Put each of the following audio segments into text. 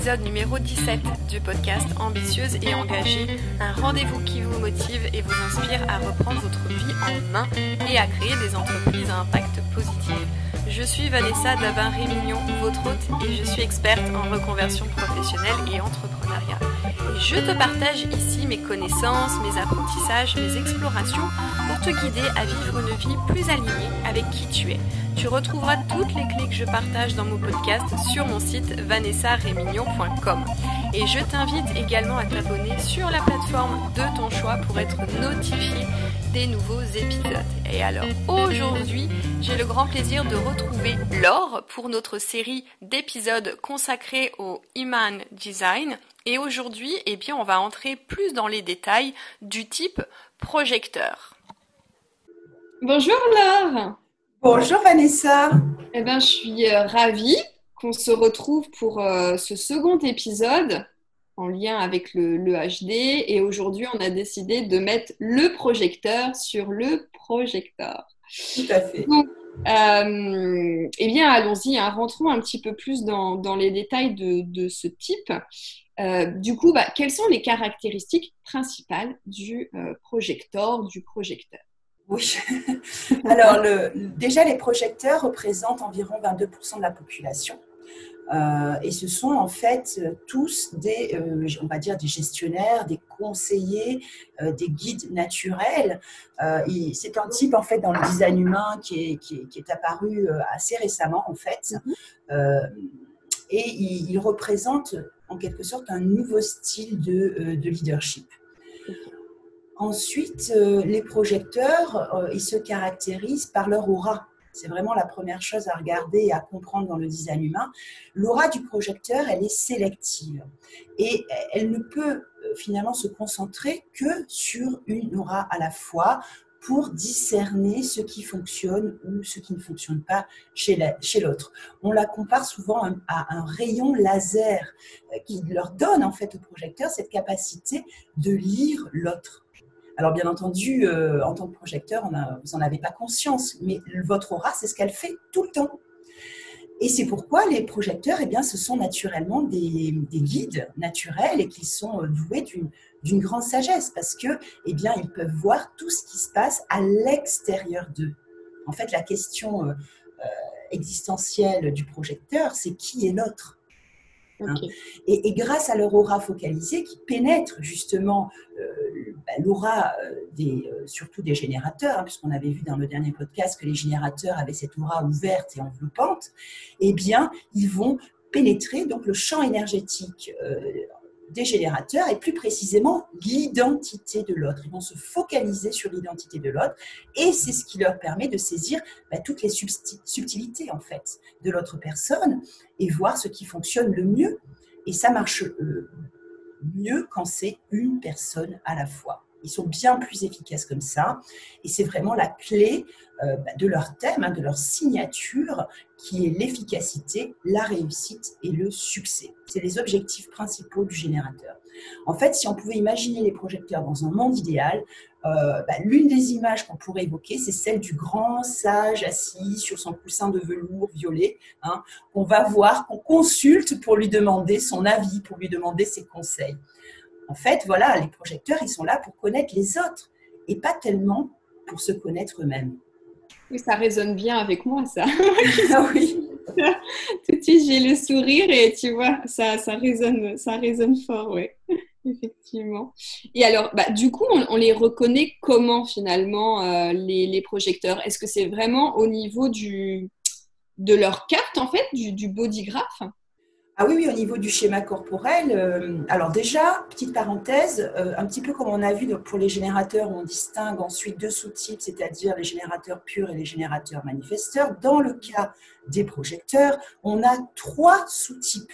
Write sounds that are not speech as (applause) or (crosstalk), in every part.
l'épisode numéro 17 du podcast Ambitieuse et engagée, un rendez-vous qui vous motive et vous inspire à reprendre votre vie en main et à créer des entreprises à impact positif. Je suis Vanessa Davin-Rémignon, votre hôte, et je suis experte en reconversion professionnelle et entrepreneuriat. Je te partage ici mes connaissances, mes apprentissages, mes explorations pour te guider à vivre une vie plus alignée avec qui tu es. Tu retrouveras toutes les clés que je partage dans mon podcast sur mon site vanessarémignon.com. Et je t'invite également à t'abonner sur la plateforme de ton choix pour être notifié des nouveaux épisodes. Et alors aujourd'hui, j'ai le grand plaisir de retrouver Laure pour notre série d'épisodes consacrés au Human Design. Et aujourd'hui, eh bien, on va entrer plus dans les détails du type projecteur. Bonjour Laure Bonjour Vanessa. Eh bien, je suis euh, ravie qu'on se retrouve pour euh, ce second épisode en lien avec le, HD. Et aujourd'hui, on a décidé de mettre le projecteur sur le projecteur. Tout à fait. Donc, euh, eh bien, allons-y, hein. rentrons un petit peu plus dans, les détails de, ce type. du coup, bah, quelles sont les caractéristiques principales du projecteur, du projecteur? Oui. (laughs) Alors, le, déjà, les projecteurs représentent environ 22% de la population. Euh, et ce sont en fait tous des, euh, on va dire, des gestionnaires, des conseillers, euh, des guides naturels. c'est un type en fait dans le design humain qui est, qui est, apparu assez récemment en fait. Mhm. et il, il, représente en quelque sorte un nouveau style de, de leadership. Ensuite, les projecteurs, ils se caractérisent par leur aura. C'est vraiment la première chose à regarder et à comprendre dans le design humain. L'aura du projecteur, elle est sélective et elle ne peut euh, finalement se concentrer que sur une aura à la fois pour discerner ce qui fonctionne ou ce qui ne fonctionne pas chez l'autre. On la compare souvent à un rayon laser qui leur donne en fait au projecteur cette capacité de lire l'autre. Alors bien entendu, euh, en tant que projecteur, vous n'en avez pas conscience, mais votre aura, c'est ce qu'elle fait tout le temps. Et c'est pourquoi les projecteurs, eh bien, ce sont naturellement des, guides naturels et qui sont euh, doués d'une grande sagesse parce que, eh bien, ils peuvent voir tout ce qui se passe à l'extérieur d'eux. En fait, la question euh, existentielle du projecteur, c'est qui est l'autre Hein. Et, grâce à leur aura focalisée qui pénètre justement euh, bah, l'aura euh, des, euh, surtout des générateurs, hein, puisqu'on avait vu dans le dernier podcast que les générateurs avaient cette aura ouverte et enveloppante, eh bien, ils vont pénétrer donc le champ énergétique des générateurs et plus précisément l'identité de l'autre. Ils vont se focaliser sur l'identité de l'autre et c'est ce qui leur permet de saisir bah, toutes les subtilités en fait de l'autre personne et voir ce qui fonctionne le mieux. Et ça marche euh, mieux quand c'est une personne à la fois. Ils sont bien plus efficaces comme ça. Et c'est vraiment la clé euh, bah, de leur thème, hein, de leur signature, qui est l'efficacité, la réussite et le succès. C'est les objectifs principaux du générateur. En fait, si on pouvait imaginer les projecteurs dans un monde idéal, euh, bah, l'une des images qu'on pourrait évoquer, c'est celle du grand sage assis sur son coussin de velours violet, hein, qu'on va voir, qu'on consulte pour lui demander son avis, pour lui demander ses conseils. En fait, voilà, les projecteurs, ils sont là pour connaître les autres et pas tellement pour se connaître eux-mêmes. Oui, ça résonne bien avec moi, ça. (laughs) (laughs) ah oui. Tout de suite, j'ai le sourire et tu vois, ça, ça, résonne, ça résonne fort, oui. (laughs) Effectivement. Et alors, bah, du coup, on, les reconnaît comment finalement, euh, les, les, projecteurs? Est-ce que c'est vraiment au niveau du, de leur carte, en fait, du, du bodygraph ah oui, oui, au niveau du schéma corporel. Euh, alors déjà, petite parenthèse, euh, un petit peu comme on a vu pour les générateurs, on distingue ensuite deux sous-types, c'est-à-dire les générateurs purs et les générateurs manifesteurs. Dans le cas des projecteurs, on a trois sous-types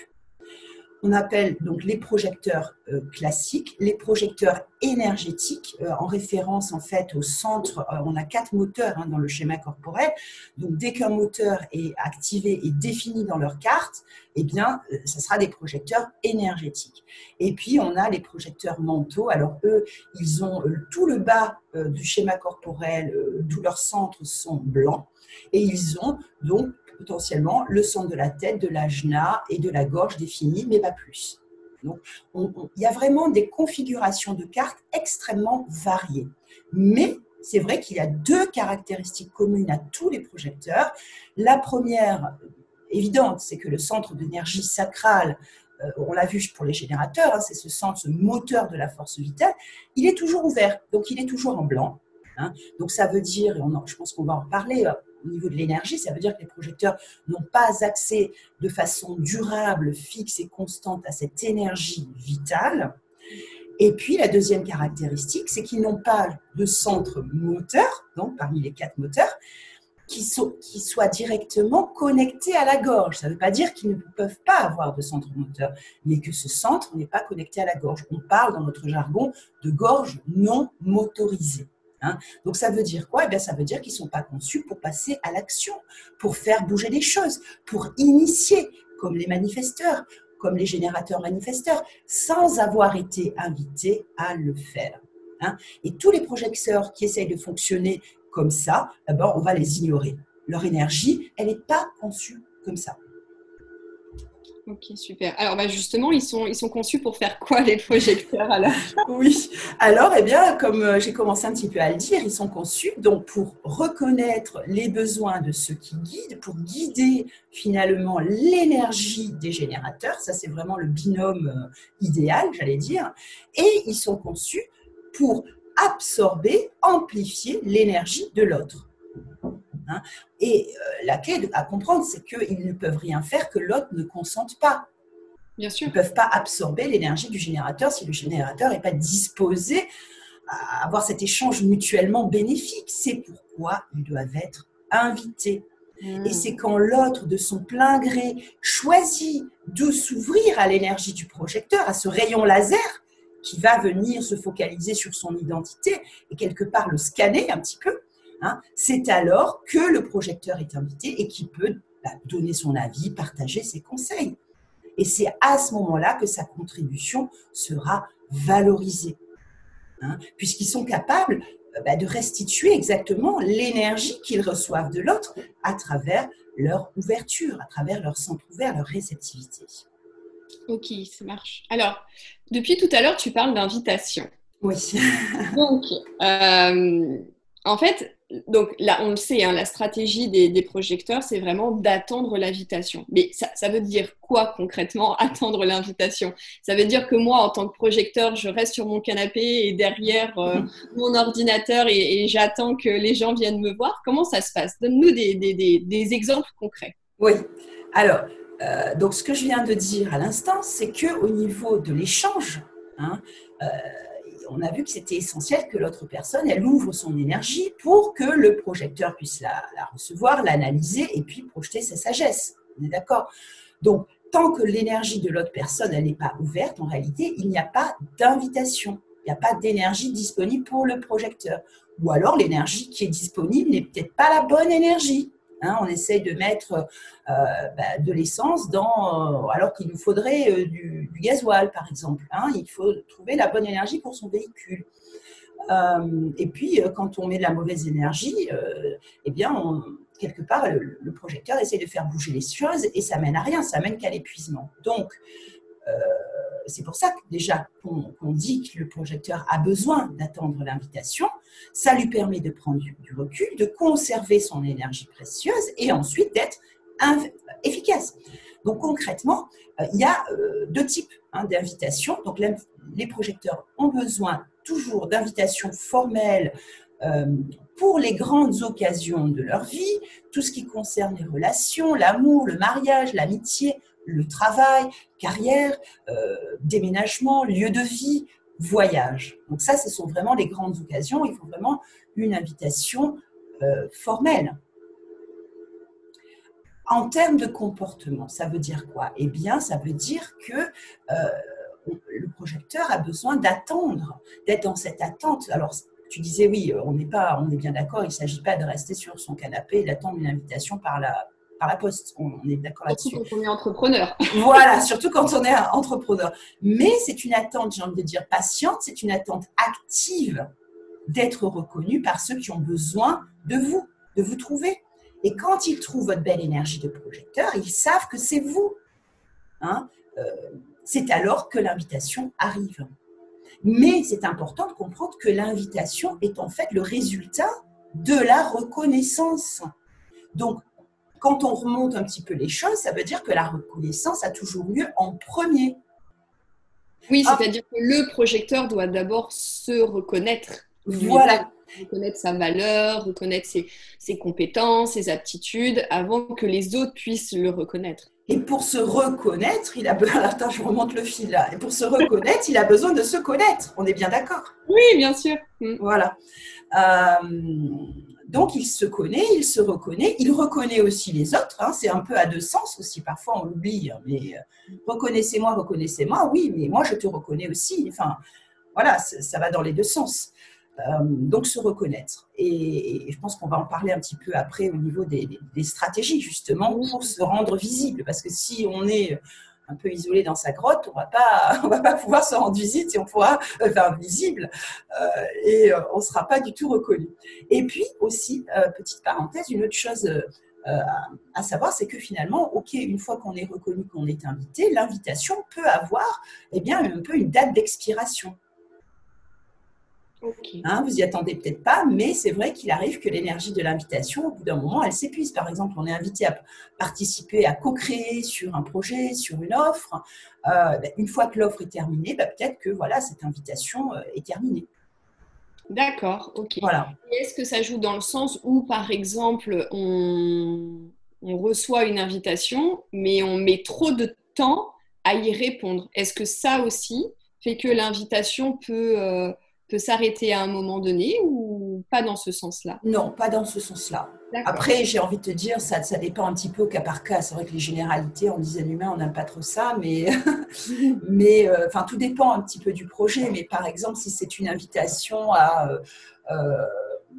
on appelle donc les projecteurs euh, classiques, les projecteurs énergétiques, euh, en référence en fait au centre. Euh, on a quatre moteurs hein, dans le schéma corporel. Donc dès qu'un moteur est activé et défini dans leur carte, eh bien, ce sera des projecteurs énergétiques. Et puis on a les projecteurs mentaux. Alors eux, ils ont tout le bas du schéma corporel, tous leurs centres sont blancs et ils ont donc potentiellement le centre de la tête, de l'ajna et de la gorge définis, mais pas plus. Donc, il y a vraiment des configurations de cartes extrêmement variées. Mais c'est vrai qu'il y a deux caractéristiques communes à tous les projecteurs. La première, évidente, c'est que le centre d'énergie sacrale, euh, on l'a vu pour les générateurs, hein, c'est ce centre, ce moteur de la force vitale, il est toujours ouvert, donc il est toujours en blanc. Hein. Donc ça veut dire, et je pense qu'on va en parler euh, au niveau de l'énergie, ça veut dire que les projecteurs n'ont pas accès de façon durable, fixe et constante à cette énergie vitale. Et puis la deuxième caractéristique, c'est qu'ils n'ont pas de centre moteur, donc parmi les quatre moteurs, qui, soient directement connectés à la gorge. Ça ne veut pas dire qu'ils ne peuvent pas avoir de centre moteur, mais que ce centre n'est pas connecté à la gorge. On parle dans notre jargon de gorge non motorisée. Hein. Donc ça veut dire quoi? Eh bien, ça veut dire qu'ils ne sont pas conçus pour passer à l'action, pour faire bouger les choses, pour initier, comme les manifesteurs, comme les générateurs manifesteurs, sans avoir été invités à le faire. Hein. Et tous les projecteurs qui essayent de fonctionner comme ça, d'abord, on va les ignorer. Leur énergie, elle n'est pas conçue comme ça. Ok, super. Alors bah, justement, ils sont, ils sont conçus pour faire quoi les projecteurs alors? Oui, alors eh bien, comme euh, j'ai commencé un petit peu à le dire, ils sont conçus donc pour reconnaître les besoins de ceux qui guident, pour guider finalement l'énergie des générateurs. Ça, c'est vraiment le binôme euh, idéal, j'allais dire. Et ils sont conçus pour absorber, amplifier l'énergie de l'autre. Hein. Et euh, la clé à comprendre, c'est qu'ils ne peuvent rien faire que l'autre ne consente pas. Bien sûr. Ils ne peuvent pas absorber l'énergie du générateur si le générateur n'est pas disposé à avoir cet échange mutuellement bénéfique. C'est pourquoi ils doivent être invités. Et hmm. c'est quand l'autre, de son plein gré, choisit de s'ouvrir à l'énergie du projecteur, à ce rayon laser, qui va venir se focaliser sur son identité et quelque part le scanner un petit peu, Hein, c'est alors que le projecteur est invité et qui peut bah, donner son avis, partager ses conseils. Et c'est à ce moment-là que sa contribution sera valorisée, hein, puisqu'ils sont capables bah, de restituer exactement l'énergie qu'ils reçoivent de l'autre à travers leur ouverture, à travers leur centre ouvert, leur réceptivité. Ok, ça marche. Alors, depuis tout à l'heure, tu parles d'invitation. Oui. (laughs) Donc, euh, en fait, donc là, on le sait, hein, la stratégie des, projecteurs, c'est vraiment d'attendre l'invitation. Mais ça, veut dire quoi concrètement, (laughs) attendre l'invitation? Ça veut dire que moi, en tant que projecteur, je reste sur mon canapé et derrière euh, mon ordinateur et, j'attends que les gens viennent me voir. Comment ça se passe? Donne-nous des, exemples concrets. Oui. Alors, euh, donc ce que je viens de dire à l'instant, c'est que au niveau de l'échange, hein, euh, on a vu que c'était essentiel que l'autre personne, elle ouvre son énergie pour que le projecteur puisse la, recevoir, l'analyser et puis projeter sa sagesse. On est d'accord? Donc, tant que l'énergie de l'autre personne, n'est pas ouverte, en réalité, il n'y a pas d'invitation. Il n'y a pas d'énergie disponible pour le projecteur. Ou alors, l'énergie qui est disponible n'est peut-être pas la bonne énergie. Hein, on essaye de mettre euh, bah, de l'essence dans, euh, alors qu'il nous faudrait euh, du, gasoil, par exemple. Hein. il faut trouver la bonne énergie pour son véhicule. et puis, quand on met de la mauvaise énergie, eh bien, quelque part, le, projecteur essaie de faire bouger les choses et ça mène à rien, ça mène qu'à l'épuisement. Donc, c'est pour ça que déjà qu'on dit que le projecteur a besoin d'attendre l'invitation. Ça lui permet de prendre du, recul, de conserver son énergie précieuse et ensuite d'être efficace. Donc concrètement, euh, il y a euh, deux types hein, d'invitations. Donc les projecteurs ont besoin toujours d'invitations formelles euh, pour les grandes occasions de leur vie, tout ce qui concerne les relations, l'amour, le mariage, l'amitié, le travail, carrière, déménagement, lieu de vie, voyage. Donc ça, ce sont vraiment les grandes occasions. Il faut vraiment une invitation euh, formelle. En termes de comportement, ça veut dire quoi? Eh bien, ça veut dire que euh, le projecteur a besoin d'attendre, d'être dans cette attente. Alors, tu disais oui, on n'est pas, on est bien d'accord. Il ne s'agit pas de rester sur son canapé et d'attendre une invitation par la par la poste. On, est d'accord là-dessus. Surtout quand on est entrepreneur. (laughs) voilà, surtout quand on est entrepreneur. Mais c'est une attente, j'ai envie de dire, patiente, c'est une attente active d'être reconnu par ceux qui ont besoin de vous, de vous trouver. Et quand ils trouvent votre belle énergie de projecteur, ils savent que c'est vous. Hein. Euh, c'est alors que l'invitation arrive. Mais c'est important de comprendre que l'invitation est en fait le résultat de la reconnaissance. Donc, quand on remonte un petit peu les choses, ça veut dire que la reconnaissance a toujours lieu en premier. Oui, ah. c'est-à-dire que le projecteur doit d'abord se reconnaître. Voilà. Reconnaître sa valeur, reconnaître ses, ses, compétences, ses aptitudes, avant que les autres puissent le reconnaître. Et pour se reconnaître, il a besoin. (laughs) Attends, je remonte le fil là. Et pour se reconnaître, il a besoin de se connaître. On est bien d'accord Oui, bien sûr. Mm. Voilà. Euh, donc, il se connaît, il se reconnaît, il reconnaît aussi les autres. Hein. c'est un peu à deux sens aussi. Parfois, on l'oublie. Hein. Mais euh, reconnaissez-moi, reconnaissez-moi. Oui, mais moi, je te reconnais aussi. Enfin, voilà, ça va dans les deux sens. Euh, donc, se reconnaître. Et, je pense qu'on va en parler un petit peu après au niveau des, des stratégies, justement, pour se rendre visible. Parce que si on est un peu isolé dans sa grotte, on va pas, (laughs) on va pas pouvoir se rendre visite et on pourra, euh, enfin visible, euh, et euh, on sera pas du tout reconnu. Et puis aussi, petite parenthèse, une autre chose à savoir, c'est que finalement, ok, une fois qu'on est reconnu, qu'on est invité, l'invitation peut avoir, eh bien, un peu une date d'expiration. Hein, vous y attendez peut-être pas, mais c'est vrai qu'il arrive que l'énergie de l'invitation, au bout d'un moment, elle s'épuise. Par exemple, on est invité à participer, à co-créer sur un projet, sur une offre. Euh, ben, une fois que l'offre est terminée, ben, peut-être que voilà, cette invitation euh, est terminée. D'accord, ok. Voilà. Est-ce que ça joue dans le sens où, par exemple, on, reçoit une invitation, mais on met trop de temps à y répondre? Est-ce que ça aussi fait que l'invitation peut... Euh, peut s'arrêter à un moment donné ou pas dans ce sens-là? Non, pas dans ce sens-là. Après, j'ai envie de te dire, ça, ça dépend un petit peu au cas par cas. C'est vrai que les généralités en dizaine humain, on n'aime pas trop ça, mais, (laughs) mais euh, enfin, tout dépend un petit peu du projet. Mais par exemple, si c'est une invitation à euh, euh,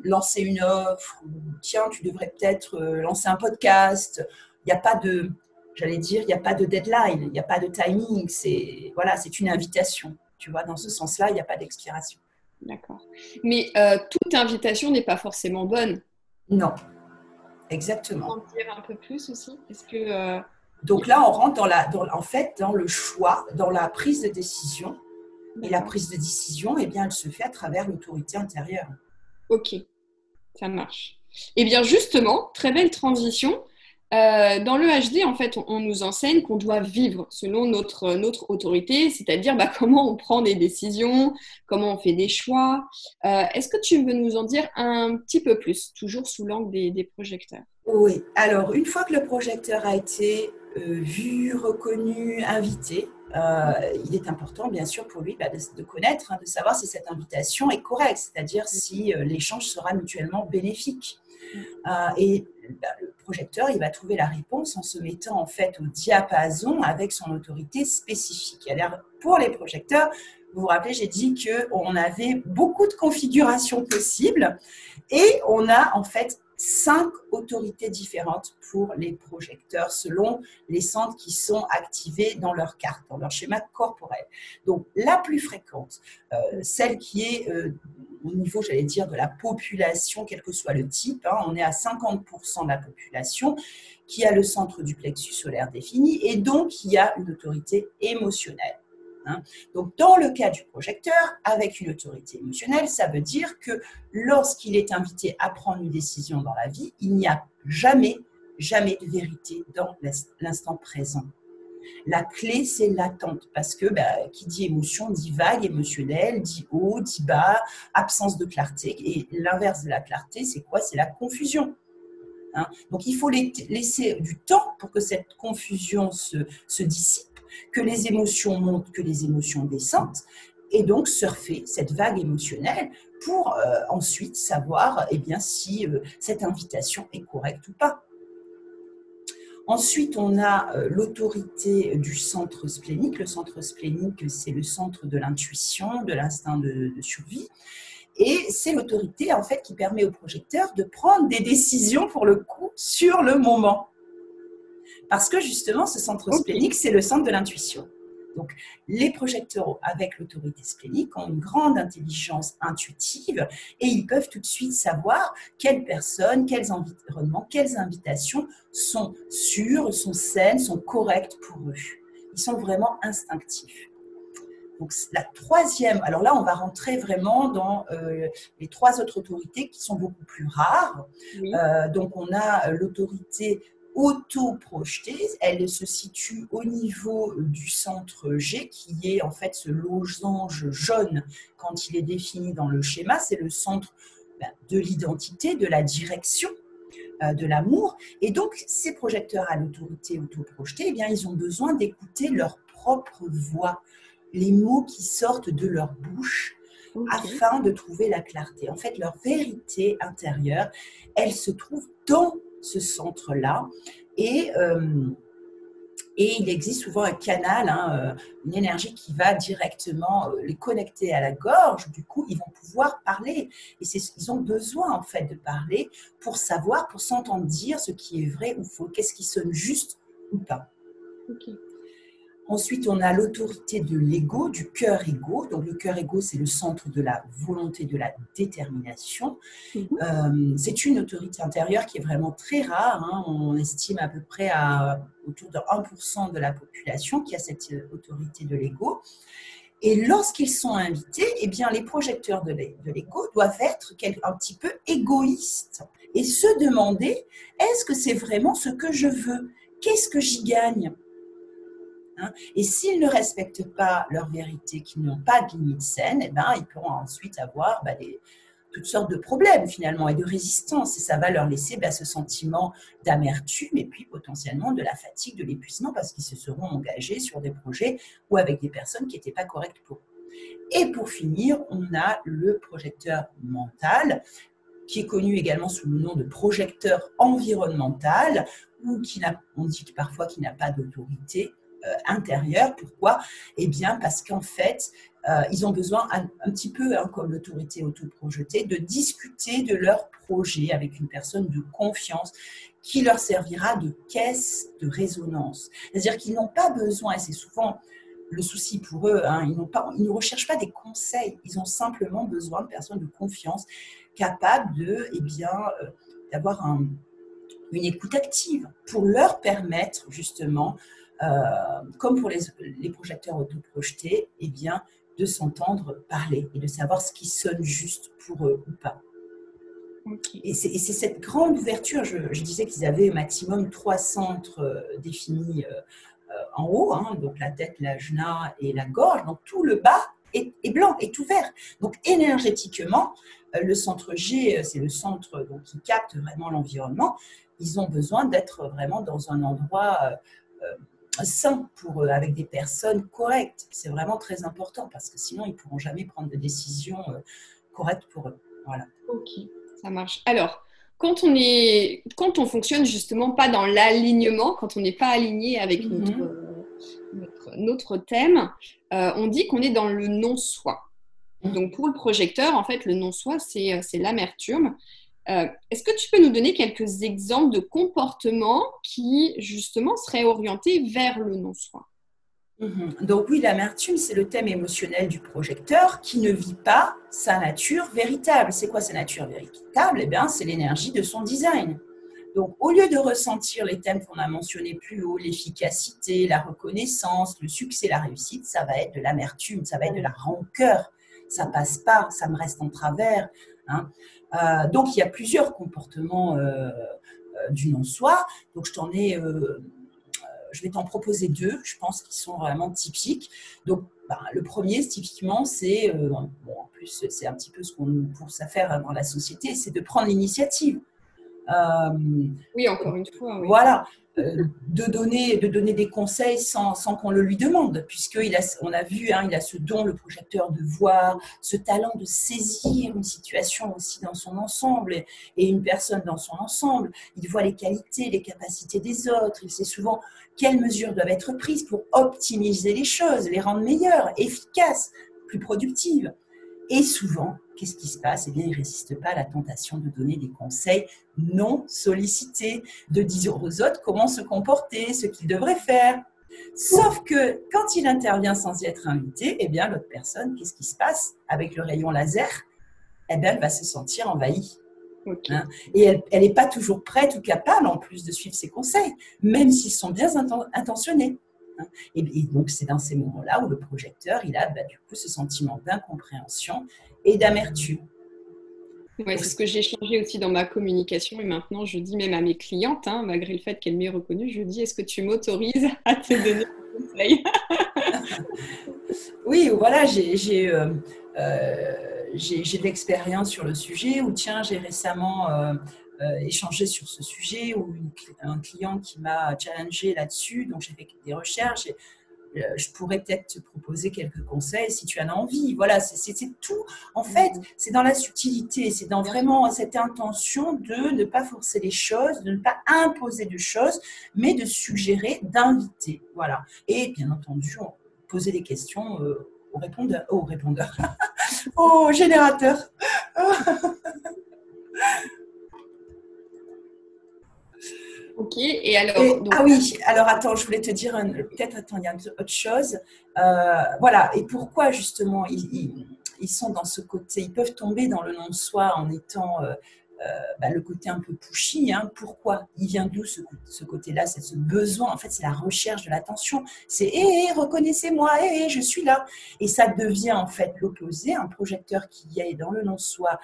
lancer une offre, ou tiens, tu devrais peut-être lancer un podcast, il n'y a pas de, j'allais dire, il n'y a pas de deadline, il n'y a pas de timing. C'est voilà, c'est une invitation. Tu vois, dans ce sens-là, il n'y a pas d'expiration. D'accord. Mais euh, toute invitation n'est pas forcément bonne. Non, exactement. En dire un peu plus aussi Est-ce que euh, donc là, on rentre dans la, en fait, dans le choix, dans la prise de décision. Et la prise de décision, eh bien, elle se fait à travers l'autorité intérieure. Ok, ça marche. Eh bien, justement, très belle transition. Euh, dans le HD, en fait, on, nous enseigne qu'on doit vivre selon notre, notre autorité, c'est-à-dire bah, (laughs) comment on prend des décisions, comment on fait des choix. Euh, est-ce que tu veux nous en dire un petit peu plus, toujours sous l'angle des, projecteurs? Oui, alors une fois que le projecteur a été euh, vu, reconnu, invité, il est important, bien sûr, pour lui bah, de, connaître, hein, de savoir si cette invitation est correcte, c'est-à-dire si l'échange sera mutuellement bénéfique. et bah, le projecteur, il va trouver la réponse en se mettant en fait au diapason avec son autorité spécifique. Alors, pour les projecteurs, vous vous rappelez, j'ai dit qu'on avait beaucoup de configurations possibles et on a en fait cinq autorités différentes pour les projecteurs selon les centres qui sont activés dans leur carte, dans leur schéma corporel. Donc, la plus fréquente, euh, celle qui est euh, au niveau, j'allais dire, de la population, quel que soit le type, hein, on est à 50% de la population qui a le centre du plexus solaire défini et donc qui a une autorité émotionnelle. Hein. Donc, dans le cas du projecteur, avec une autorité émotionnelle, ça veut dire que lorsqu'il est invité à prendre une décision dans la vie, il n'y a jamais, jamais de vérité dans l'instant présent. La clé, c'est l'attente, parce que bah, qui dit émotion dit vague émotionnelle, dit haut, dit bas, absence de clarté. Et l'inverse de la clarté, c'est quoi? C'est la confusion. Hein. Donc, il faut laisser du temps pour que cette confusion se dissipe que les émotions montent, que les émotions descendent, et donc surfer cette vague émotionnelle pour euh, ensuite savoir eh bien, si euh, cette invitation est correcte ou pas. Ensuite, on a euh, l'autorité du centre splénique. Le centre splénique, c'est le centre de l'intuition, de l'instinct de, de, survie. Et c'est l'autorité, en fait, qui permet au projecteur de prendre des décisions, pour le coup, sur le moment. Parce que justement, ce centre splénique, c'est le centre de l'intuition. Donc, les projecteurs avec l'autorité splénique ont une grande intelligence intuitive et ils peuvent tout de suite savoir quelles personnes, quels environnements, quelles invitations sont sûres, sont saines, sont correctes pour eux. Ils sont vraiment instinctifs. Donc la troisième, alors là on va rentrer vraiment dans euh, les trois autres autorités qui sont beaucoup plus rares. Euh, donc on a l'autorité auto-projetée, elle se situe au niveau du centre G qui est en fait ce losange jaune quand il est défini dans le schéma, c'est le centre ben, de l'identité, de la direction euh, de l'amour. Et donc, ces projecteurs à l'autorité auto-projetée, eh bien, ils ont besoin d'écouter leur propre voix, les mots qui sortent de leur bouche afin de trouver la clarté. En fait, leur vérité intérieure, elle se trouve dans ce centre-là. Et, euh, et il existe souvent un canal, hein, euh, une énergie qui va directement euh, les connecter à la gorge. Du coup, ils vont pouvoir parler. Et ils ont besoin, en fait, de parler pour savoir, pour s'entendre dire ce qui est vrai ou faux, qu'est-ce qui sonne juste ou pas. Ensuite, on a l'autorité de l'ego, du cœur ego. Donc, le cœur ego, c'est le centre de la volonté, de la détermination. Mhm. Euh, c'est une autorité intérieure qui est vraiment très rare. Hein. On estime à peu près à autour de 1% de la population qui a cette euh, autorité de l'ego. Et lorsqu'ils sont invités, eh bien, les projecteurs de l'ego doivent être un petit peu égoïstes et se demander est-ce que c'est vraiment ce que je veux? Qu'est-ce que j'y gagne? Hein. Et s'ils ne respectent pas leur vérité, qu'ils n'ont pas de limite saine, eh ben, ils pourront ensuite avoir bah, toutes sortes de problèmes finalement et de résistance. Et ça va leur laisser bah, ce sentiment d'amertume et puis potentiellement de la fatigue, de l'épuisement parce qu'ils se seront engagés sur des projets ou avec des personnes qui n'étaient pas correctes pour eux. Et pour finir, on a le projecteur mental qui est connu également sous le nom de projecteur environnemental, ou qui on dit parfois qu'il n'a pas d'autorité, intérieure. Pourquoi? Eh bien, parce qu'en fait, euh, ils ont besoin, un, petit peu hein, comme l'autorité autoprojetée, de discuter de leur projet avec une personne de confiance qui leur servira de caisse de résonance. C'est-à-dire qu'ils n'ont pas besoin, et c'est souvent le souci pour eux, hein, ils, pas, ils ne recherchent pas des conseils, ils ont simplement besoin de personnes de confiance capables eh bien, euh, d'avoir une écoute active pour leur permettre justement euh, comme pour les, les projecteurs autoprojetés, eh bien, de s'entendre parler et de savoir ce qui sonne juste pour eux ou pas. Et c'est cette grande ouverture, je, disais qu'ils avaient au maximum trois centres euh, définis euh, en haut, hein, donc la tête, la l'ajna et la gorge, donc tout le bas est, est blanc, est ouvert. Donc énergétiquement, le centre G, c'est le centre donc, qui capte vraiment l'environnement, ils ont besoin d'être vraiment dans un endroit sain pour eux, avec des personnes correctes. C'est vraiment très important parce que sinon, ils ne pourront jamais prendre de décisions euh, correctes pour eux. Voilà. Ok, ça marche. Alors, quand on, est, quand on fonctionne justement pas dans l'alignement, quand on n'est pas aligné avec mhm. notre, notre, thème, euh, on dit qu'on est dans le non-soi. Mhm. Donc pour le projecteur, en fait, le non-soi, c'est euh, l'amertume. Euh, est-ce que tu peux nous donner quelques exemples de comportements qui, justement, seraient orientés vers le non-soi mhm. Donc oui, l'amertume, c'est le thème émotionnel du projecteur qui ne vit pas sa nature véritable. C'est quoi sa nature véritable? Eh bien, c'est l'énergie de son design. Donc, au lieu de ressentir les thèmes qu'on a mentionnés plus haut, l'efficacité, la reconnaissance, le succès, la réussite, ça va être de l'amertume, ça va être de la rancœur. Ça passe pas, ça me reste en travers. Hein. Euh, donc, il y a plusieurs comportements euh, euh, du non-soi. Donc, je t'en ai je vais t'en proposer deux, je pense, qui sont vraiment typiques. Donc, bah, le premier, typiquement, c'est, bon, en plus, c'est un petit peu ce qu'on pousse à faire dans la société, c'est de prendre l'initiative. Oui, encore une fois. Oui. Voilà. Euh, de, donner, de donner des conseils sans, qu'on le lui demande, puisqu'on a, on a vu, hein, il a ce don, le projecteur, de voir, ce talent de saisir une situation aussi dans son ensemble et, une personne dans son ensemble. Il voit les qualités, les capacités des autres, il sait souvent quelles mesures doivent être prises pour optimiser les choses, les rendre meilleures, efficaces, plus productives. Et souvent, qu'est-ce qui se passe? Eh bien, il ne résiste pas à la tentation de donner des conseils non sollicités, de dire aux autres comment se comporter, ce qu'ils devraient faire. Sauf que quand il intervient sans y être invité, eh bien, l'autre personne, qu'est-ce qui se passe? Avec le rayon laser Eh bien, elle va se sentir envahie. Hein. et elle n'est pas toujours prête ou capable, en plus, de suivre ses conseils, même s'ils sont bien intentionnés. Hein. Et, donc, c'est dans ces moments-là où le projecteur, il a bah, du coup ce sentiment d'incompréhension et d'amertume. Ouais, c'est ce que j'ai changé aussi dans ma communication et maintenant je dis même à mes clientes, hein, malgré le fait qu'elle m'ait reconnue, je dis est-ce que tu m'autorises à te donner des conseils (laughs) Oui, voilà, j'ai euh, euh, de l'expérience sur le sujet ou tiens, j'ai récemment euh, échangé sur ce sujet ou un client qui m'a challengé là-dessus, donc j'ai fait des recherches. Et, euh, je pourrais peut-être te proposer quelques conseils si tu en as envie. Voilà, c'est tout. En fait, c'est dans la subtilité, c'est dans vraiment cette intention de ne pas forcer les choses, de ne pas imposer de choses, mais de suggérer, d'inviter. Voilà. Et bien entendu, poser des questions euh, au répondeur, au répondeur, (laughs) au générateur. (laughs) Ok, et alors Ah oui, alors attends, je voulais te dire, peut-être, attends, il y a autre chose. Euh, voilà, et pourquoi justement ils, sont dans ce côté, ils peuvent tomber dans le non-soi en étant euh, euh, bah, le côté un peu pushy. Hein. Pourquoi? Il vient d'où ce, ce côté-là? C'est ce besoin, en fait, c'est la recherche de l'attention. C'est hé, hé, reconnaissez-moi, hé, je suis là. Et ça devient en fait l'opposé, un projecteur qui est dans le non-soi,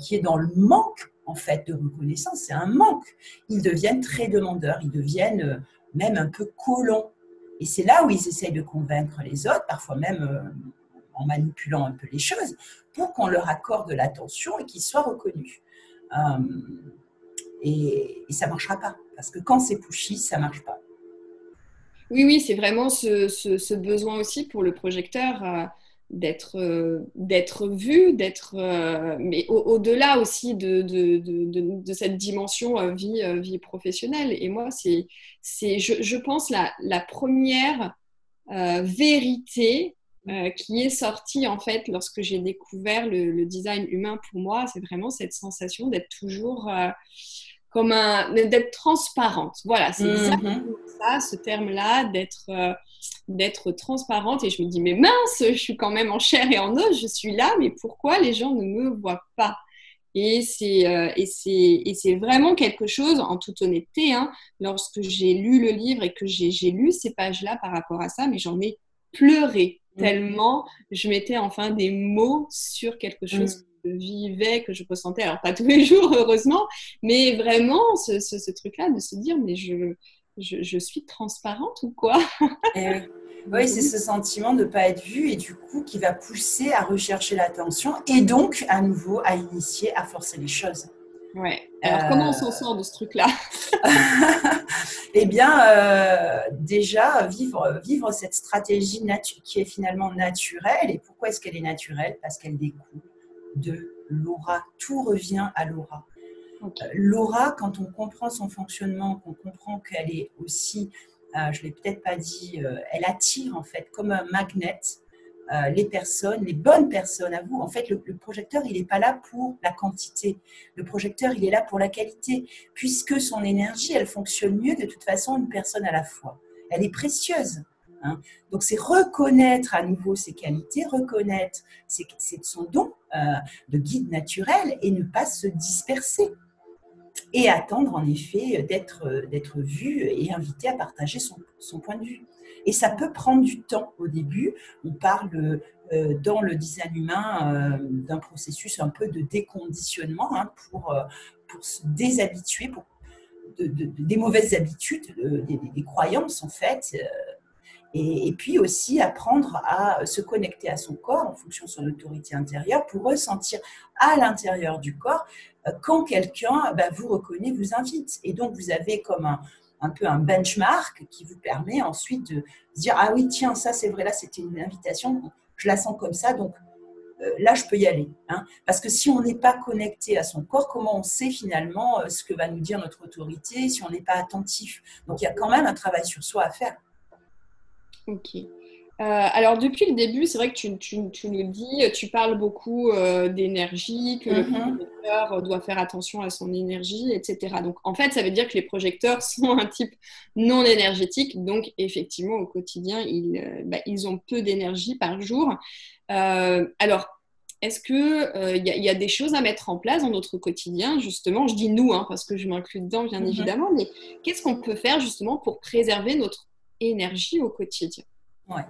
qui est dans le manque en fait de reconnaissance, c'est un manque. Ils deviennent très demandeurs, ils deviennent euh, même un peu colons. Et c'est là où ils essayent de convaincre les autres, parfois même euh, en manipulant un peu les choses, pour qu'on leur accorde de l'attention et qu'ils soient reconnus. Euh, et, ça ne marchera pas, parce que quand c'est pushy, ça ne marche pas. Oui, oui, c'est vraiment ce, besoin aussi pour le projecteur d'être euh, d'être vu, d'être euh, mais au-delà aussi de, de, de, cette dimension euh, vie vie professionnelle. Et moi, c'est c'est je, je, pense la, la première vérité qui est sortie en fait lorsque j'ai découvert le, design humain pour moi, c'est vraiment cette sensation d'être toujours comme un d'être transparente. Voilà, c'est exactement ça, ce terme-là, d'être d'être transparente et je me dis mais mince, je suis quand même en chair et en os, je suis là, mais pourquoi les gens ne me voient pas? Et c'est euh, c'est vraiment quelque chose, en toute honnêteté, hein, lorsque j'ai lu le livre et que j'ai lu ces pages-là par rapport à ça, mais j'en ai pleuré mmh. tellement je mettais enfin des mots sur quelque chose je vivais, que je ressentais. Alors pas tous les (laughs) jours, heureusement, mais vraiment ce, ce, ce truc-là de se dire mais je je, suis transparente ou quoi? Eh Oui, c'est ce sentiment de ne pas être vu et du coup qui va pousser à rechercher l'attention et donc à nouveau à initier, à forcer les choses. Ouais. Alors comment on s'en euh, sort de ce truc-là? (laughs) Eh bien, euh, déjà vivre, vivre cette stratégie qui est finalement naturelle. Et pourquoi est-ce qu'elle est naturelle? Parce qu'elle découle de l'aura. Tout revient à l'aura. L'aura, quand on comprend son fonctionnement, qu'on comprend qu'elle est aussi, euh, je ne l'ai peut-être pas dit, euh, elle attire en fait comme un magnet euh, les personnes, les bonnes personnes à vous. En fait, le, projecteur, il n'est pas là pour la quantité. Le projecteur, il est là pour la qualité, puisque son énergie, elle fonctionne mieux de toute façon une personne à la fois. Elle est précieuse. Hein. Donc, c'est reconnaître à nouveau ses qualités, reconnaître c'est son don de guide naturel et ne pas se disperser et attendre en effet d'être, vu et invité à partager son, point de vue. Et ça peut prendre du temps au début. On parle euh, dans le design humain euh, d'un processus un peu de déconditionnement hein, pour, euh, se déshabituer des mauvaises habitudes, des, des, croyances en fait. Et, puis aussi apprendre à se connecter à son corps en fonction de son autorité intérieure pour ressentir à l'intérieur du corps quand quelqu'un bah, vous reconnaît, vous invite. Et donc, vous avez comme un, peu un benchmark qui vous permet ensuite de dire, ah oui, tiens, ça c'est vrai, là c'était une invitation, je la sens comme ça, donc euh, là je peux y aller. Hein. Parce que si on n'est pas connecté à son corps, comment on sait finalement euh, ce que va nous dire notre autorité si on n'est pas attentif? Donc il y a quand même un travail sur soi à faire. Ok. euh, alors, depuis le début, c'est vrai que tu, tu, nous dis, tu parles beaucoup euh, d'énergie, que le mm-hmm. projecteur doit faire attention à son énergie, etc. Donc, en fait, ça veut dire que les projecteurs (laughs) sont un type non énergétique. Donc, effectivement, au quotidien, ils, euh, bah, ils ont peu d'énergie par jour. alors, est-ce qu'il y, y, a des choses à mettre en place dans notre quotidien, justement Je dis nous, hein, parce que je m'inclus dedans, bien mm-hmm. évidemment, mais qu'est-ce qu'on peut faire justement pour préserver notre énergie au quotidien Ouais.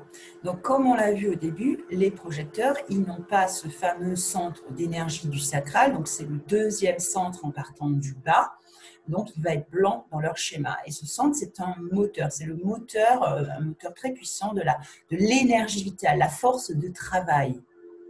Donc, comme on l'a vu au début, les projecteurs, ils n'ont pas ce fameux centre d'énergie du sacral. Donc, c'est le deuxième centre en partant du bas. Donc, il va être blanc dans leur schéma. Et ce centre, c'est un moteur. C'est le moteur, euh, un moteur très puissant de l'énergie de vitale, la force de travail.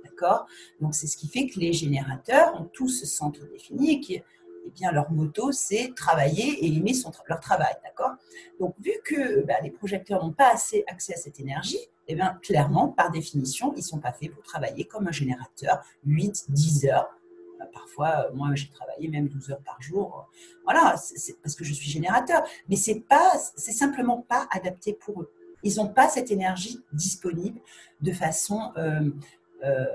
D'accord? Donc, c'est ce qui fait que les générateurs ont tous ce centre défini et qui eh bien, leur moto, c'est travailler et aimer son, leur travail. D'accord? Donc, vu que bah, les projecteurs n'ont pas assez accès à cette énergie, eh bien, clairement, par définition, ils ne sont pas faits pour travailler comme un générateur 8, 10 heures. Bah, parfois, euh, moi, j'ai travaillé même 12 heures par jour. Voilà, c'est parce que je suis générateur. Mais ce n'est simplement pas adapté pour eux. Ils n'ont pas cette énergie disponible de façon euh, euh,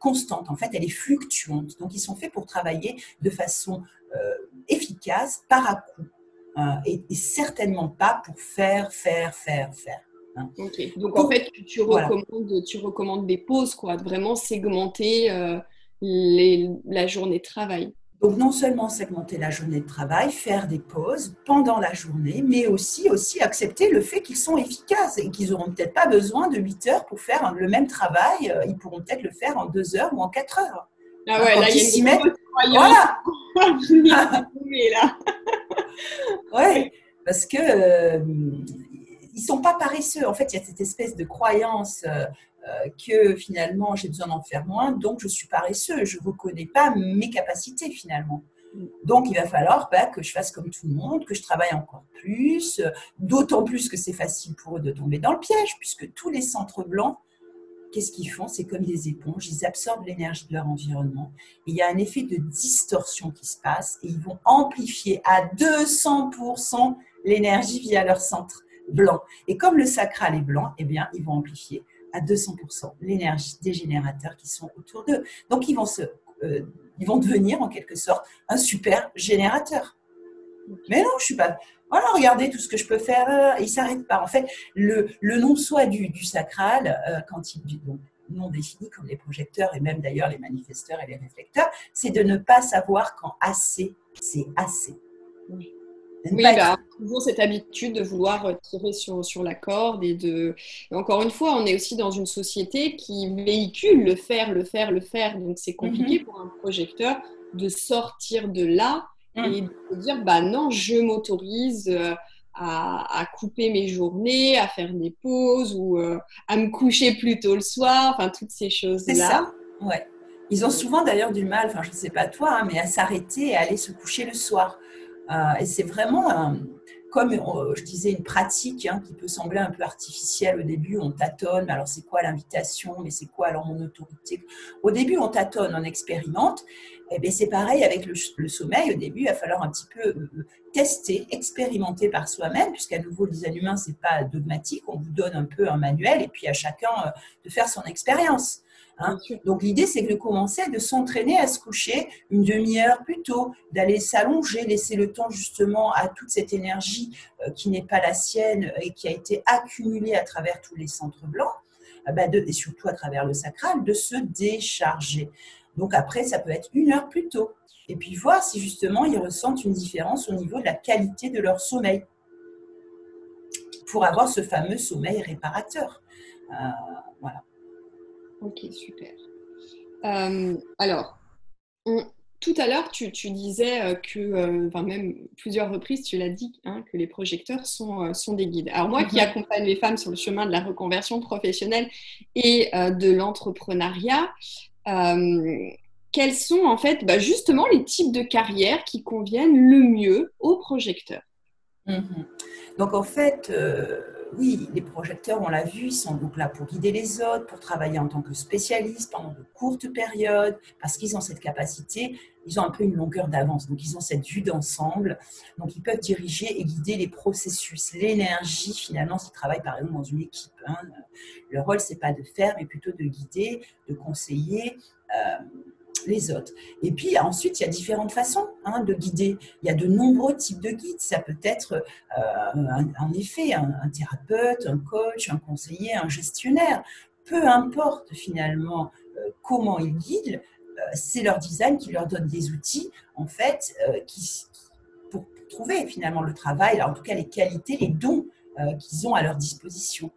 constante. En fait, elle est fluctuante. Donc, ils sont faits pour travailler de façon efficace par à coup. Hein, et, certainement pas pour faire, faire, faire, faire. Hein. Donc, en fait, tu recommandes, tu recommandes des pauses, quoi, vraiment segmenter euh, la journée de travail. Donc non seulement segmenter la journée de travail, faire des pauses pendant la journée, mais aussi, aussi accepter le fait qu'ils sont efficaces et qu'ils n'auront peut-être pas besoin de 8 heures pour faire le même travail, euh, ils pourront peut-être le faire en 2 heures ou en 4 heures. Ah ouais, là, il y a une voilà. (laughs) ouais, parce que euh, ils sont pas paresseux. En fait, il y a cette espèce de croyance euh, euh, que finalement j'ai besoin d'en faire moins, donc je suis paresseux. Je ne reconnais pas mes capacités finalement. Donc, il va falloir bah, que je fasse comme tout le monde, que je travaille encore plus, d'autant plus que c'est facile pour eux de tomber dans le piège, puisque tous les centres blancs qu'est-ce qu'ils font? C'est comme des éponges, ils absorbent l'énergie de leur environnement. Et il y a un effet de distorsion qui se passe et ils vont amplifier à 200% l'énergie via leur centre blanc. Et comme le sacral est blanc, eh bien, ils vont amplifier à 200% l'énergie des générateurs qui sont autour d'eux. Donc, ils vont, se, euh, ils vont devenir en quelque sorte un super générateur. Mais non, je suis pas. Voilà, regardez tout ce que je peux faire. Euh, il s'arrête pas. En fait, le, le non-soi du, du, sacral, euh, quand il donc, non défini comme les projecteurs et même d'ailleurs les manifesteurs et les réflecteurs, c'est de ne pas savoir quand assez, c'est assez. Oui, oui bah, toujours cette habitude de vouloir tirer sur, sur la corde et de. encore une fois, on est aussi dans une société qui véhicule le faire, le faire, le faire. Donc c'est compliqué mm-hmm. pour un projecteur de sortir de là. Et de dire bah non, je m'autorise euh, à, couper mes journées, à faire des pauses ou euh, à me coucher plus tôt le soir, enfin toutes ces choses-là. C'est ça, ouais. Ils ont souvent d'ailleurs du mal, enfin je ne sais pas toi, hein, mais à s'arrêter et à aller se coucher le soir. Euh, et c'est vraiment comme je disais, une pratique hein, qui peut sembler un peu artificielle au début, on tâtonne, mais alors c'est quoi l'invitation, mais c'est quoi alors mon autorité? Au début, on tâtonne, on expérimente, eh bien c'est pareil avec le, sommeil, au début, il va falloir un petit peu euh, tester, expérimenter par soi-même, puisqu'à nouveau, le design humain, ce n'est pas dogmatique, on vous donne un peu un manuel, et puis à chacun euh, de faire son expérience. Hein. Donc l'idée, c'est de commencer, de s'entraîner à se coucher une demi-heure plus tôt, d'aller s'allonger, laisser le temps justement à toute cette énergie euh, qui n'est pas la sienne et qui a été accumulée à travers tous les centres blancs, euh, bah, et surtout à travers le sacral, de se décharger. Donc après, ça peut être une heure plus tôt. Et puis voir si justement ils ressentent une différence au niveau de la qualité de leur sommeil pour avoir ce fameux sommeil réparateur. Euh, voilà. Ok, super. Euh, alors, tout à l'heure, tu, disais euh, que, euh, enfin même plusieurs reprises, tu l'as dit, hein, que les projecteurs sont, sont, des guides. Alors moi qui mhm. accompagne les femmes sur le chemin de la reconversion professionnelle et de l'entrepreneuriat, quels sont en fait bah, justement les types de carrières qui conviennent le mieux aux projecteurs mhm. Donc en fait oui, les projecteurs, on l'a vu, sont donc là pour guider les autres, pour travailler en tant que spécialistes pendant de courtes périodes, parce qu'ils ont cette capacité, ils ont un peu une longueur d'avance, donc ils ont cette vue d'ensemble, donc ils peuvent diriger et guider les processus, l'énergie finalement s'ils travaillent par exemple dans une équipe. Hein. Le rôle, c'est pas de faire, mais plutôt de guider, de conseiller. Euh, les autres. Et puis ensuite, il y a différentes façons hein, de guider. Il y a de nombreux types de guides. Ça peut être euh, en effet un, thérapeute, un coach, un conseiller, un gestionnaire. Peu importe finalement euh, comment ils guident, euh, c'est leur design qui leur donne des outils en fait qui, pour trouver finalement le travail, en tout cas les qualités, les dons qu'ils ont à leur disposition.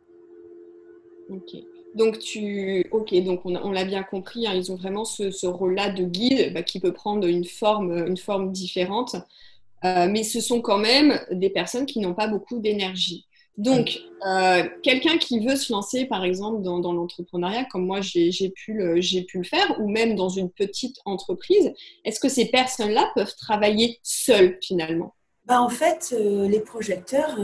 Ok. Donc, tu, ok, donc on, l'a bien compris, hein, ils ont vraiment ce, rôle-là de guide bah, qui peut prendre une forme, une forme différente, euh, mais ce sont quand même des personnes qui n'ont pas beaucoup d'énergie. Donc, euh, quelqu'un qui veut se lancer, par exemple, dans, l'entrepreneuriat, comme moi j'ai pu, le, pu le faire, ou même dans une petite entreprise, est-ce que ces personnes-là peuvent travailler seules finalement? Bah, En fait, euh, les projecteurs,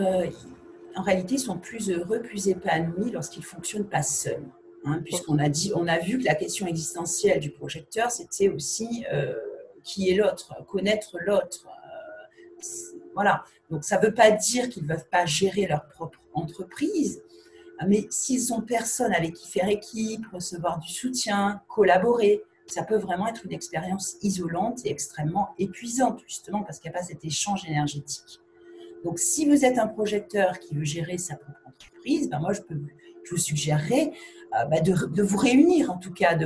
en réalité, sont plus heureux, plus épanouis lorsqu'ils ne fonctionnent pas seuls. Hein, puisqu'on a, a vu que la question existentielle du projecteur, c'était aussi euh, qui est l'autre, connaître l'autre. Euh, voilà. Donc, ça ne veut pas dire qu'ils ne peuvent pas gérer leur propre entreprise, mais s'ils ont personne avec qui faire équipe, recevoir du soutien, collaborer, ça peut vraiment être une expérience isolante et extrêmement épuisante, justement, parce qu'il n'y a pas cet échange énergétique. Donc, si vous êtes un projecteur qui veut gérer sa propre entreprise, ben moi, je, peux, je vous suggérerais euh, ben de, vous réunir, en tout cas,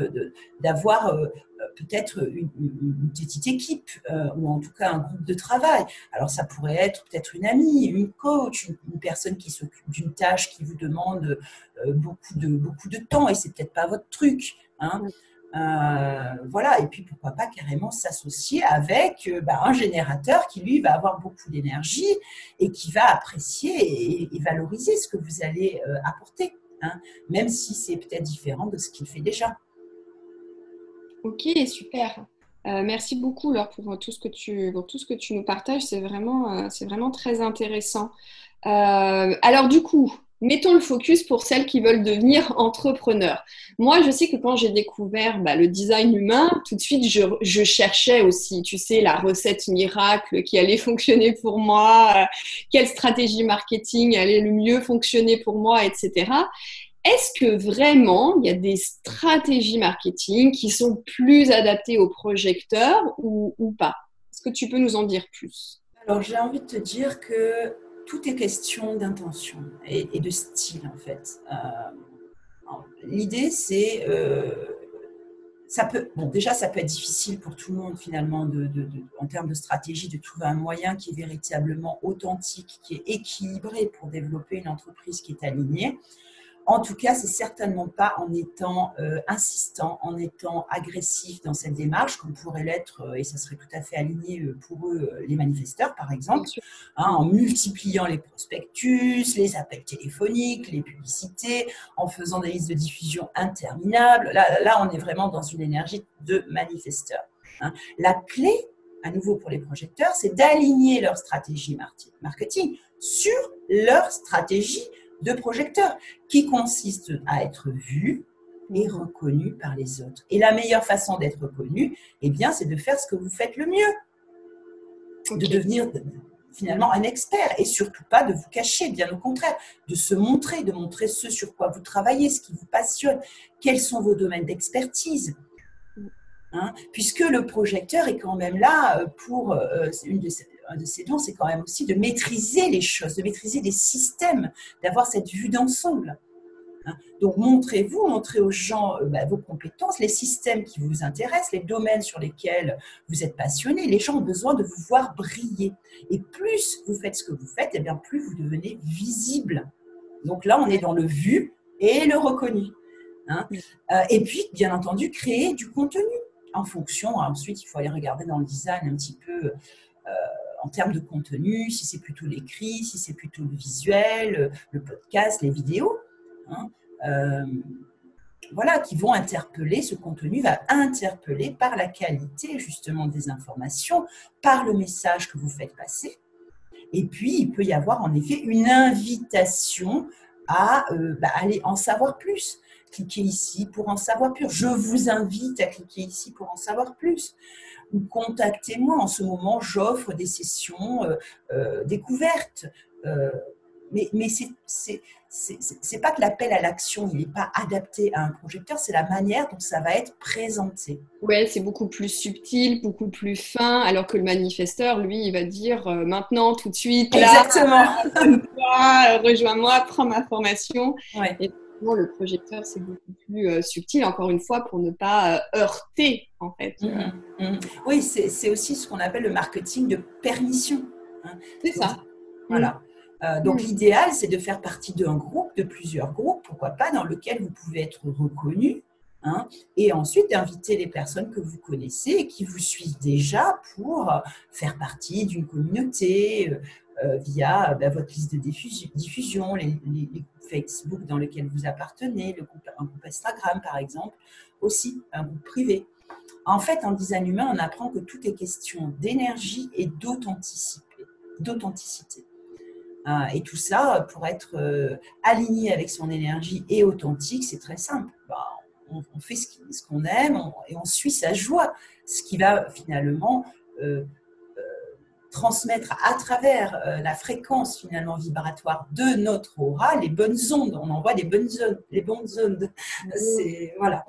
d'avoir de, euh, peut-être une, petite équipe euh, ou en tout cas un groupe de travail. Alors, ça pourrait être peut-être une amie, une coach, une, personne qui s'occupe d'une tâche qui vous demande beaucoup, de, beaucoup de temps et c'est peut-être pas votre truc. Hein. Voilà, et puis pourquoi pas carrément s'associer avec euh, bah, un générateur qui lui va avoir beaucoup d'énergie et qui va apprécier et, valoriser ce que vous allez euh, apporter, hein, même si c'est peut-être différent de ce qu'il fait déjà. Ok, super. merci beaucoup Laure pour tout ce que tu, pour tout ce que tu nous partages. C'est vraiment, c'est vraiment très intéressant. alors du coup, mettons le focus pour celles qui veulent devenir entrepreneurs. Moi, je sais que quand j'ai découvert bah, le design humain, tout de suite, je, cherchais aussi, tu sais, la recette miracle qui allait (laughs) fonctionner pour moi, euh, quelle stratégie marketing allait le mieux fonctionner pour moi, etc. Est-ce que vraiment il y a des stratégies marketing qui sont plus adaptées aux projecteurs ou, ou pas? Est-ce que tu peux nous en dire plus? Alors, j'ai envie de te dire que tout est question d'intention et, de style en fait. Euh, l'idée c'est, euh, ça peut, déjà ça peut être difficile pour tout le monde finalement en termes de stratégie de trouver un moyen qui est véritablement authentique, qui est équilibré pour développer une entreprise qui est alignée. En tout cas, c'est certainement pas en étant euh, insistant, en étant agressif dans cette démarche, comme pourrait l'être, euh, et ça serait tout à fait aligné euh, pour eux, les manifesteurs, par exemple, hein, en multipliant les prospectus, les appels téléphoniques, les publicités, en faisant des listes de diffusion interminables. Là, là on est vraiment dans une énergie de manifesteur. Hein. La clé, à nouveau pour les projecteurs, c'est d'aligner leur stratégie marketing sur leur stratégie de projecteurs qui consiste à être vu et reconnu par les autres. Et la meilleure façon d'être reconnu, eh bien, c'est de faire ce que vous faites le mieux. De devenir finalement un expert et surtout pas de vous cacher, bien au contraire, de se montrer, de montrer ce sur quoi vous travaillez, ce qui vous passionne, quels sont vos domaines d'expertise. Hein, puisque le projecteur est quand même là euh, pour euh, une de ces, un de ces dons, c'est quand même aussi de maîtriser les choses, de maîtriser les systèmes, d'avoir cette vue d'ensemble. Hein. Donc, montrez-vous, montrez aux gens euh, bah, vos compétences, les systèmes qui vous intéressent, les domaines sur lesquels vous êtes passionné. Les gens ont besoin de vous voir briller. Et plus vous faites ce que vous faites, et eh bien plus vous devenez visible. Donc là, on est dans le vu et le reconnu. Hein. Euh, et puis, bien entendu, créer du contenu en fonction. Ensuite, il faut aller regarder dans le design un petit peu. Euh, en termes de contenu, si c'est plutôt l'écrit, si c'est plutôt le visuel, le podcast, les vidéos. Hein, euh, voilà, qui vont interpeller, ce contenu va interpeller par la qualité justement des informations, par le message que vous faites passer. Et puis, il peut y avoir en effet une invitation à euh, bah, aller en savoir plus. Cliquez ici pour en savoir plus. Je vous invite à cliquer ici pour en savoir plus. Ou contactez-moi. En ce moment, j'offre des sessions euh, euh, découvertes. mais mais c'est c'est pas que l'appel à l'action, il n'est pas adapté à un projecteur, c'est la manière dont ça va être présenté. Ouais, c'est beaucoup plus subtil, beaucoup plus fin, alors que le manifesteur, lui, il va dire euh, maintenant, tout de suite, là, Exactement. rejoins-moi, prends ma formation. Et le projecteur, c'est beaucoup plus euh, subtil, encore une fois, pour ne pas euh, heurter, en fait. Mhm, mhm. Oui, c'est aussi ce qu'on appelle le marketing de permission. Hein. C'est ça. Voilà. Euh, donc l'idéal, c'est de faire partie d'un groupe, de plusieurs groupes, pourquoi pas, dans lequel vous pouvez être reconnu, hein, et ensuite d'inviter les personnes que vous connaissez et qui vous suivent déjà pour faire partie d'une communauté via bah, votre liste de diffusion, les, groupes Facebook dans lesquels vous appartenez, le un groupe Instagram par exemple, aussi un groupe privé. En fait, en design humain, on apprend que tout est question d'énergie et d'authenticité. Euh, et tout ça, pour être euh, aligné avec son énergie et authentique, c'est très simple. Bah, on, fait ce qu'on aime et on suit sa joie, ce qui va finalement euh, transmettre à travers la fréquence finalement vibratoire de notre aura les bonnes ondes. On envoie les bonnes ondes. Les bonnes ondes. C'est voilà.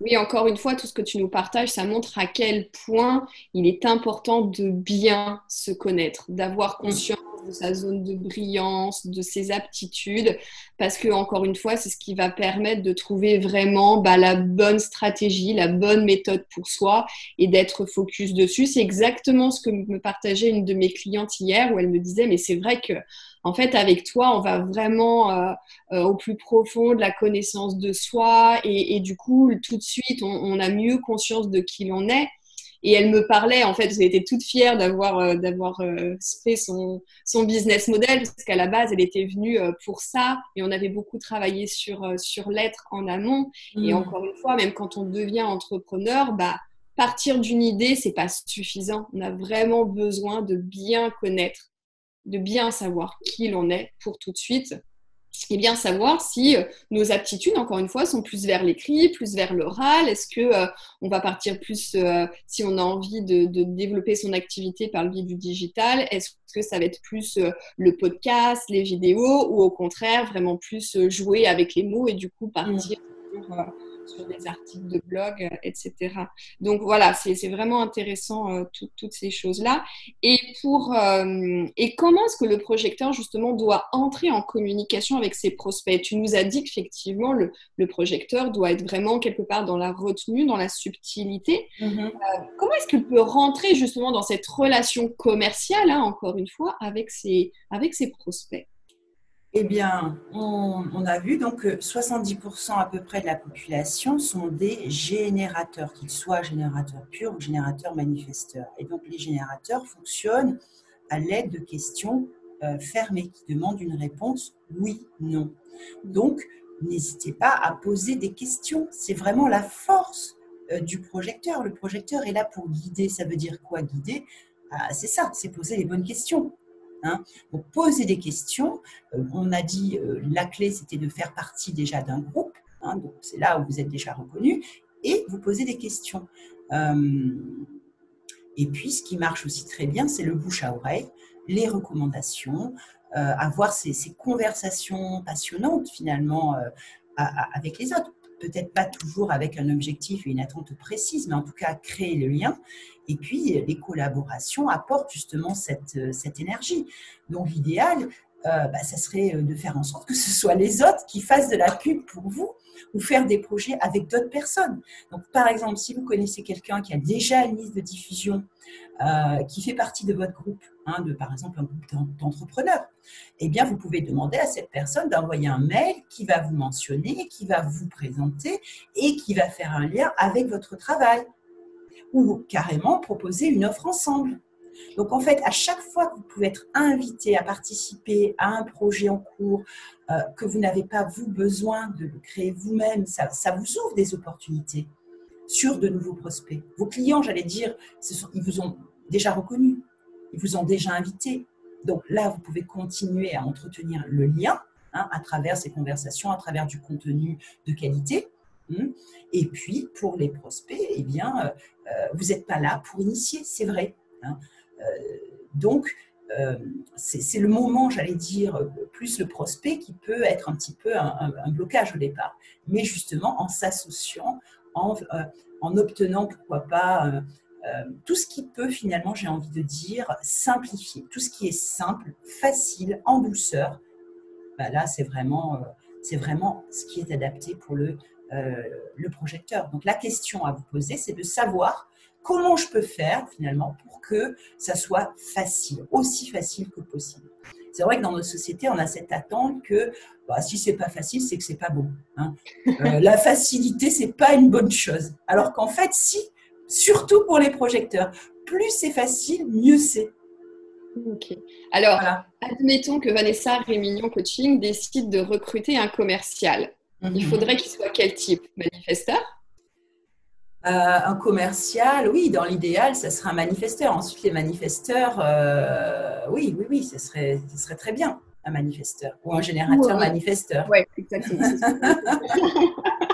Oui, encore une fois, tout ce que tu nous partages, ça montre à quel point il est important de bien se connaître, d'avoir conscience de sa zone de brillance, de ses aptitudes, parce que encore une fois, c'est ce qui va permettre de trouver vraiment bah, la bonne stratégie, la bonne méthode pour soi et d'être focus dessus. C'est exactement ce que me partageait une de mes clientes hier, où elle me disait, mais c'est vrai que en fait, avec toi, on va vraiment euh, euh, au plus profond de la connaissance de soi et, du coup, tout de suite, on, a mieux conscience de qui l'on est. Et elle me parlait, en fait, elle était toute fière d'avoir euh, d'avoir euh, fait son, son business model, parce qu'à la base, elle était venue euh, pour ça, et on avait beaucoup travaillé sur, sur l'être en amont. Et mm. encore une fois, même quand on devient entrepreneur, bah, partir d'une idée, c'est pas suffisant. On a vraiment besoin de bien connaître, de bien savoir qui l'on est pour tout de suite et bien savoir si euh, nos aptitudes, encore une fois, sont plus vers l'écrit, plus vers l'oral. Est-ce que euh, on va partir plus euh, si on a envie de, développer son activité par le biais du digital Est-ce que ça va être plus le podcast, les vidéos, ou au contraire vraiment plus jouer avec les mots et du coup partir mmh sur des articles de blog, euh, etc. Donc voilà, c'est vraiment intéressant euh, toutes ces choses-là. Et pour euh, et comment est-ce que le projecteur justement doit entrer en communication avec ses prospects? Tu nous as dit qu'effectivement le, le, projecteur doit être vraiment quelque part dans la retenue, dans la subtilité. Mm-hmm. comment est-ce qu'il peut rentrer justement dans cette relation commerciale, hein, encore une fois, avec ses avec ses prospects? Eh bien, on, a vu donc que 70% à peu près de la population sont des générateurs, qu'ils soient générateurs purs ou générateurs manifesteurs. Et donc, les générateurs fonctionnent à l'aide de questions euh, fermées qui demandent une réponse oui, non. Donc, n'hésitez pas à poser des questions. C'est vraiment la force euh, du projecteur. Le projecteur est là pour guider. Ça veut dire quoi guider? Ah, C'est ça, c'est poser les bonnes questions. Hein. Donc, poser des questions. Euh, on a dit euh, la clé, c'était de faire partie déjà d'un groupe. Hein. donc, c'est là où vous êtes déjà reconnu. Et vous posez des questions. Euh, et puis, ce qui marche aussi très bien, c'est le bouche à oreille, les recommandations, avoir ces, conversations passionnantes finalement avec les autres peut-être pas toujours avec un objectif et une attente précise, mais en tout cas créer le lien. Et puis, les collaborations apportent justement cette, euh, cette énergie. Donc, l'idéal, euh, bah, ça serait de faire en sorte que ce soit les autres qui fassent de la pub pour vous ou faire des projets avec d'autres personnes. Donc, par exemple, si vous connaissez quelqu'un qui a déjà une liste de diffusion, euh, qui fait partie de votre groupe, hein, de par exemple un groupe d'entrepreneurs, eh bien, vous pouvez demander à cette personne d'envoyer un mail qui va vous mentionner, qui va vous présenter et qui va faire un lien avec votre travail ou carrément proposer une offre ensemble. Donc en fait, à chaque fois que vous pouvez être invité à participer à un projet en cours, euh, que vous n'avez pas vous besoin de créer vous-même, ça, vous ouvre des opportunités sur de nouveaux prospects. Vos clients, j'allais dire, ils vous ont déjà reconnu, ils vous ont déjà invité. donc là, vous pouvez continuer à entretenir le lien hein, à travers ces conversations, à travers du contenu de qualité. Hein. Et puis, pour les prospects, eh bien, euh, vous n'êtes pas là pour initier, c'est vrai. Hein. donc, c'est le moment, j'allais dire, plus le prospect qui peut être un petit peu un, blocage au départ. Mais justement, en s'associant, en, en, obtenant, pourquoi pas, euh, tout ce qui peut finalement, j'ai envie de dire, simplifier, tout ce qui est simple, facile, en douceur, bah là, c'est vraiment, euh, c'est vraiment ce qui est adapté pour le, euh, le projecteur. Donc la question à vous poser, c'est de savoir comment je peux faire finalement pour que ça soit facile, aussi facile que possible. C'est vrai que dans notre société, on a cette attente que bah, si c'est pas facile, c'est que c'est pas bon. Hein. (laughs) la facilité, c'est pas une bonne chose. Alors qu'en fait, si surtout pour les projecteurs. Plus c'est facile, mieux c'est. Ok. Alors, admettons que Vanessa Rémignon Coaching décide de recruter un commercial. Il mhm. faudrait qu'il soit quel type? Manifesteur? Euh, un commercial, oui, dans l'idéal, ça serait un manifesteur. Ensuite, les manifesteurs, euh, oui, oui, oui, ce serait, ce serait très bien, un manifesteur ou un générateur manifesteur. Oui, exactement. (laughs)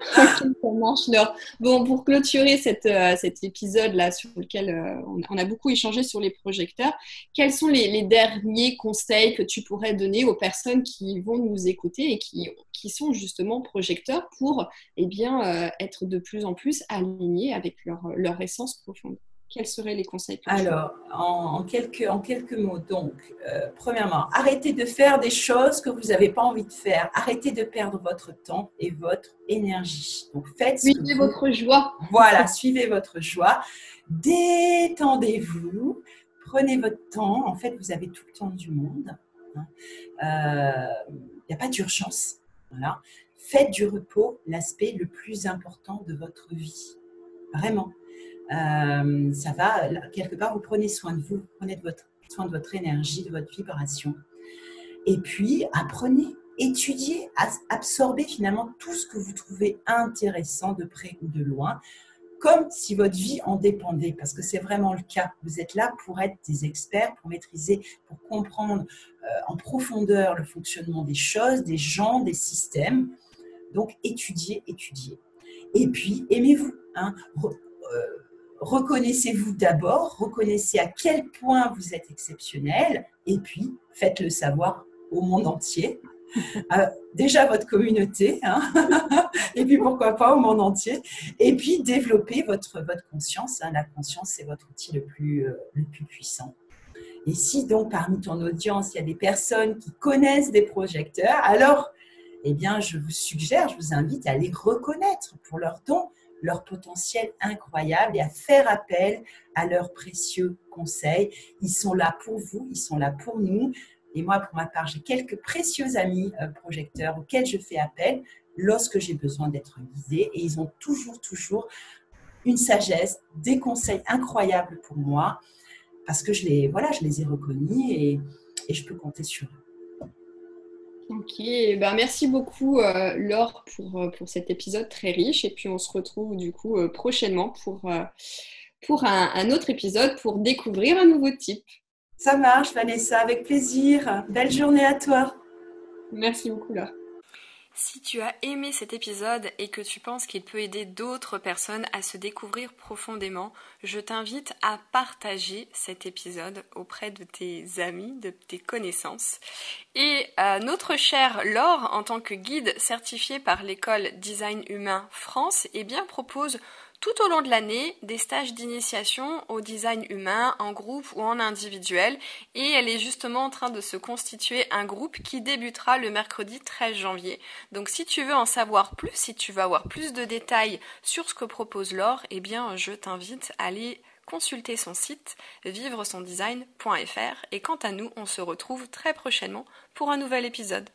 (laughs) Bon, pour clôturer euh, cet épisode-là sur lequel euh, on, a beaucoup échangé sur les projecteurs, quels sont les, derniers conseils que tu pourrais donner aux personnes qui vont nous écouter et qui, sont justement projecteurs pour eh bien, euh, être de plus en plus alignés avec leur essence profonde? Quels seraient les conseils Alors, en, quelques, en quelques mots, donc, euh, premièrement, arrêtez de faire des choses que vous n'avez pas envie de faire. Arrêtez de perdre votre temps et votre énergie. Donc, faites Suivez votre joie. Voilà, suivez votre joie. Détendez-vous. Prenez votre temps. En fait, vous avez tout le temps du monde. Il hein. n'y euh, a pas d'urgence. Voilà. Faites du repos l'aspect le plus important de votre vie. Vraiment. Euh, ça va, quelque part, vous prenez soin de vous, vous prenez votre, soin de votre énergie, de votre vibration. Et puis, apprenez, étudiez, absorbez finalement tout ce que vous trouvez intéressant de près ou de loin, comme si votre vie en dépendait, parce que c'est vraiment le cas. Vous êtes là pour être des experts, pour maîtriser, pour comprendre euh, en profondeur le fonctionnement des choses, des gens, des systèmes. Donc, étudiez, étudiez. Et puis, aimez-vous. Hein reconnaissez-vous d'abord, reconnaissez à quel point vous êtes exceptionnel, et puis faites-le savoir au monde entier. Euh, déjà votre communauté, hein, (laughs) et puis pourquoi pas au monde entier, et puis développez votre, votre conscience. Hein. La conscience, c'est votre outil le plus, euh, le plus puissant. Et si donc parmi ton audience, il y a des personnes qui connaissent des projecteurs, alors, eh bien, je vous suggère, je vous invite à les reconnaître pour leur don, leur potentiel incroyable et à faire appel à leurs précieux conseils. Ils sont là pour vous, ils sont là pour nous. Et moi, pour ma part, j'ai quelques précieux amis euh, projecteurs auxquels je fais appel lorsque j'ai besoin d'être guidée. Et ils ont toujours, toujours une sagesse, des conseils incroyables pour moi parce que je les, voilà, je les ai reconnus et, et je peux compter sur eux. Ok, ben merci beaucoup euh, Laure pour, euh, pour cet épisode très riche et puis on se retrouve du coup euh, prochainement pour, pour un, un, autre épisode pour découvrir un nouveau type. Ça marche Vanessa, avec plaisir. Belle journée à toi. Merci beaucoup Laure. Si tu as aimé cet épisode et que tu penses qu'il peut aider d'autres personnes à se découvrir profondément, je t'invite à partager cet épisode auprès de tes amis, de tes connaissances. Et notre chère Laure, en tant que guide certifié par l'école Design Humain France, eh bien propose tout au long de l'année des stages d'initiation au design humain en groupe ou en individuel et elle est justement en train de se constituer un groupe qui débutera le mercredi 13 janvier. Donc si tu veux en savoir plus, si tu veux avoir plus de détails sur ce que propose Laure, eh bien je t'invite à aller consulter son site vivresondesign.fr et quant à nous, on se retrouve très prochainement pour un nouvel épisode.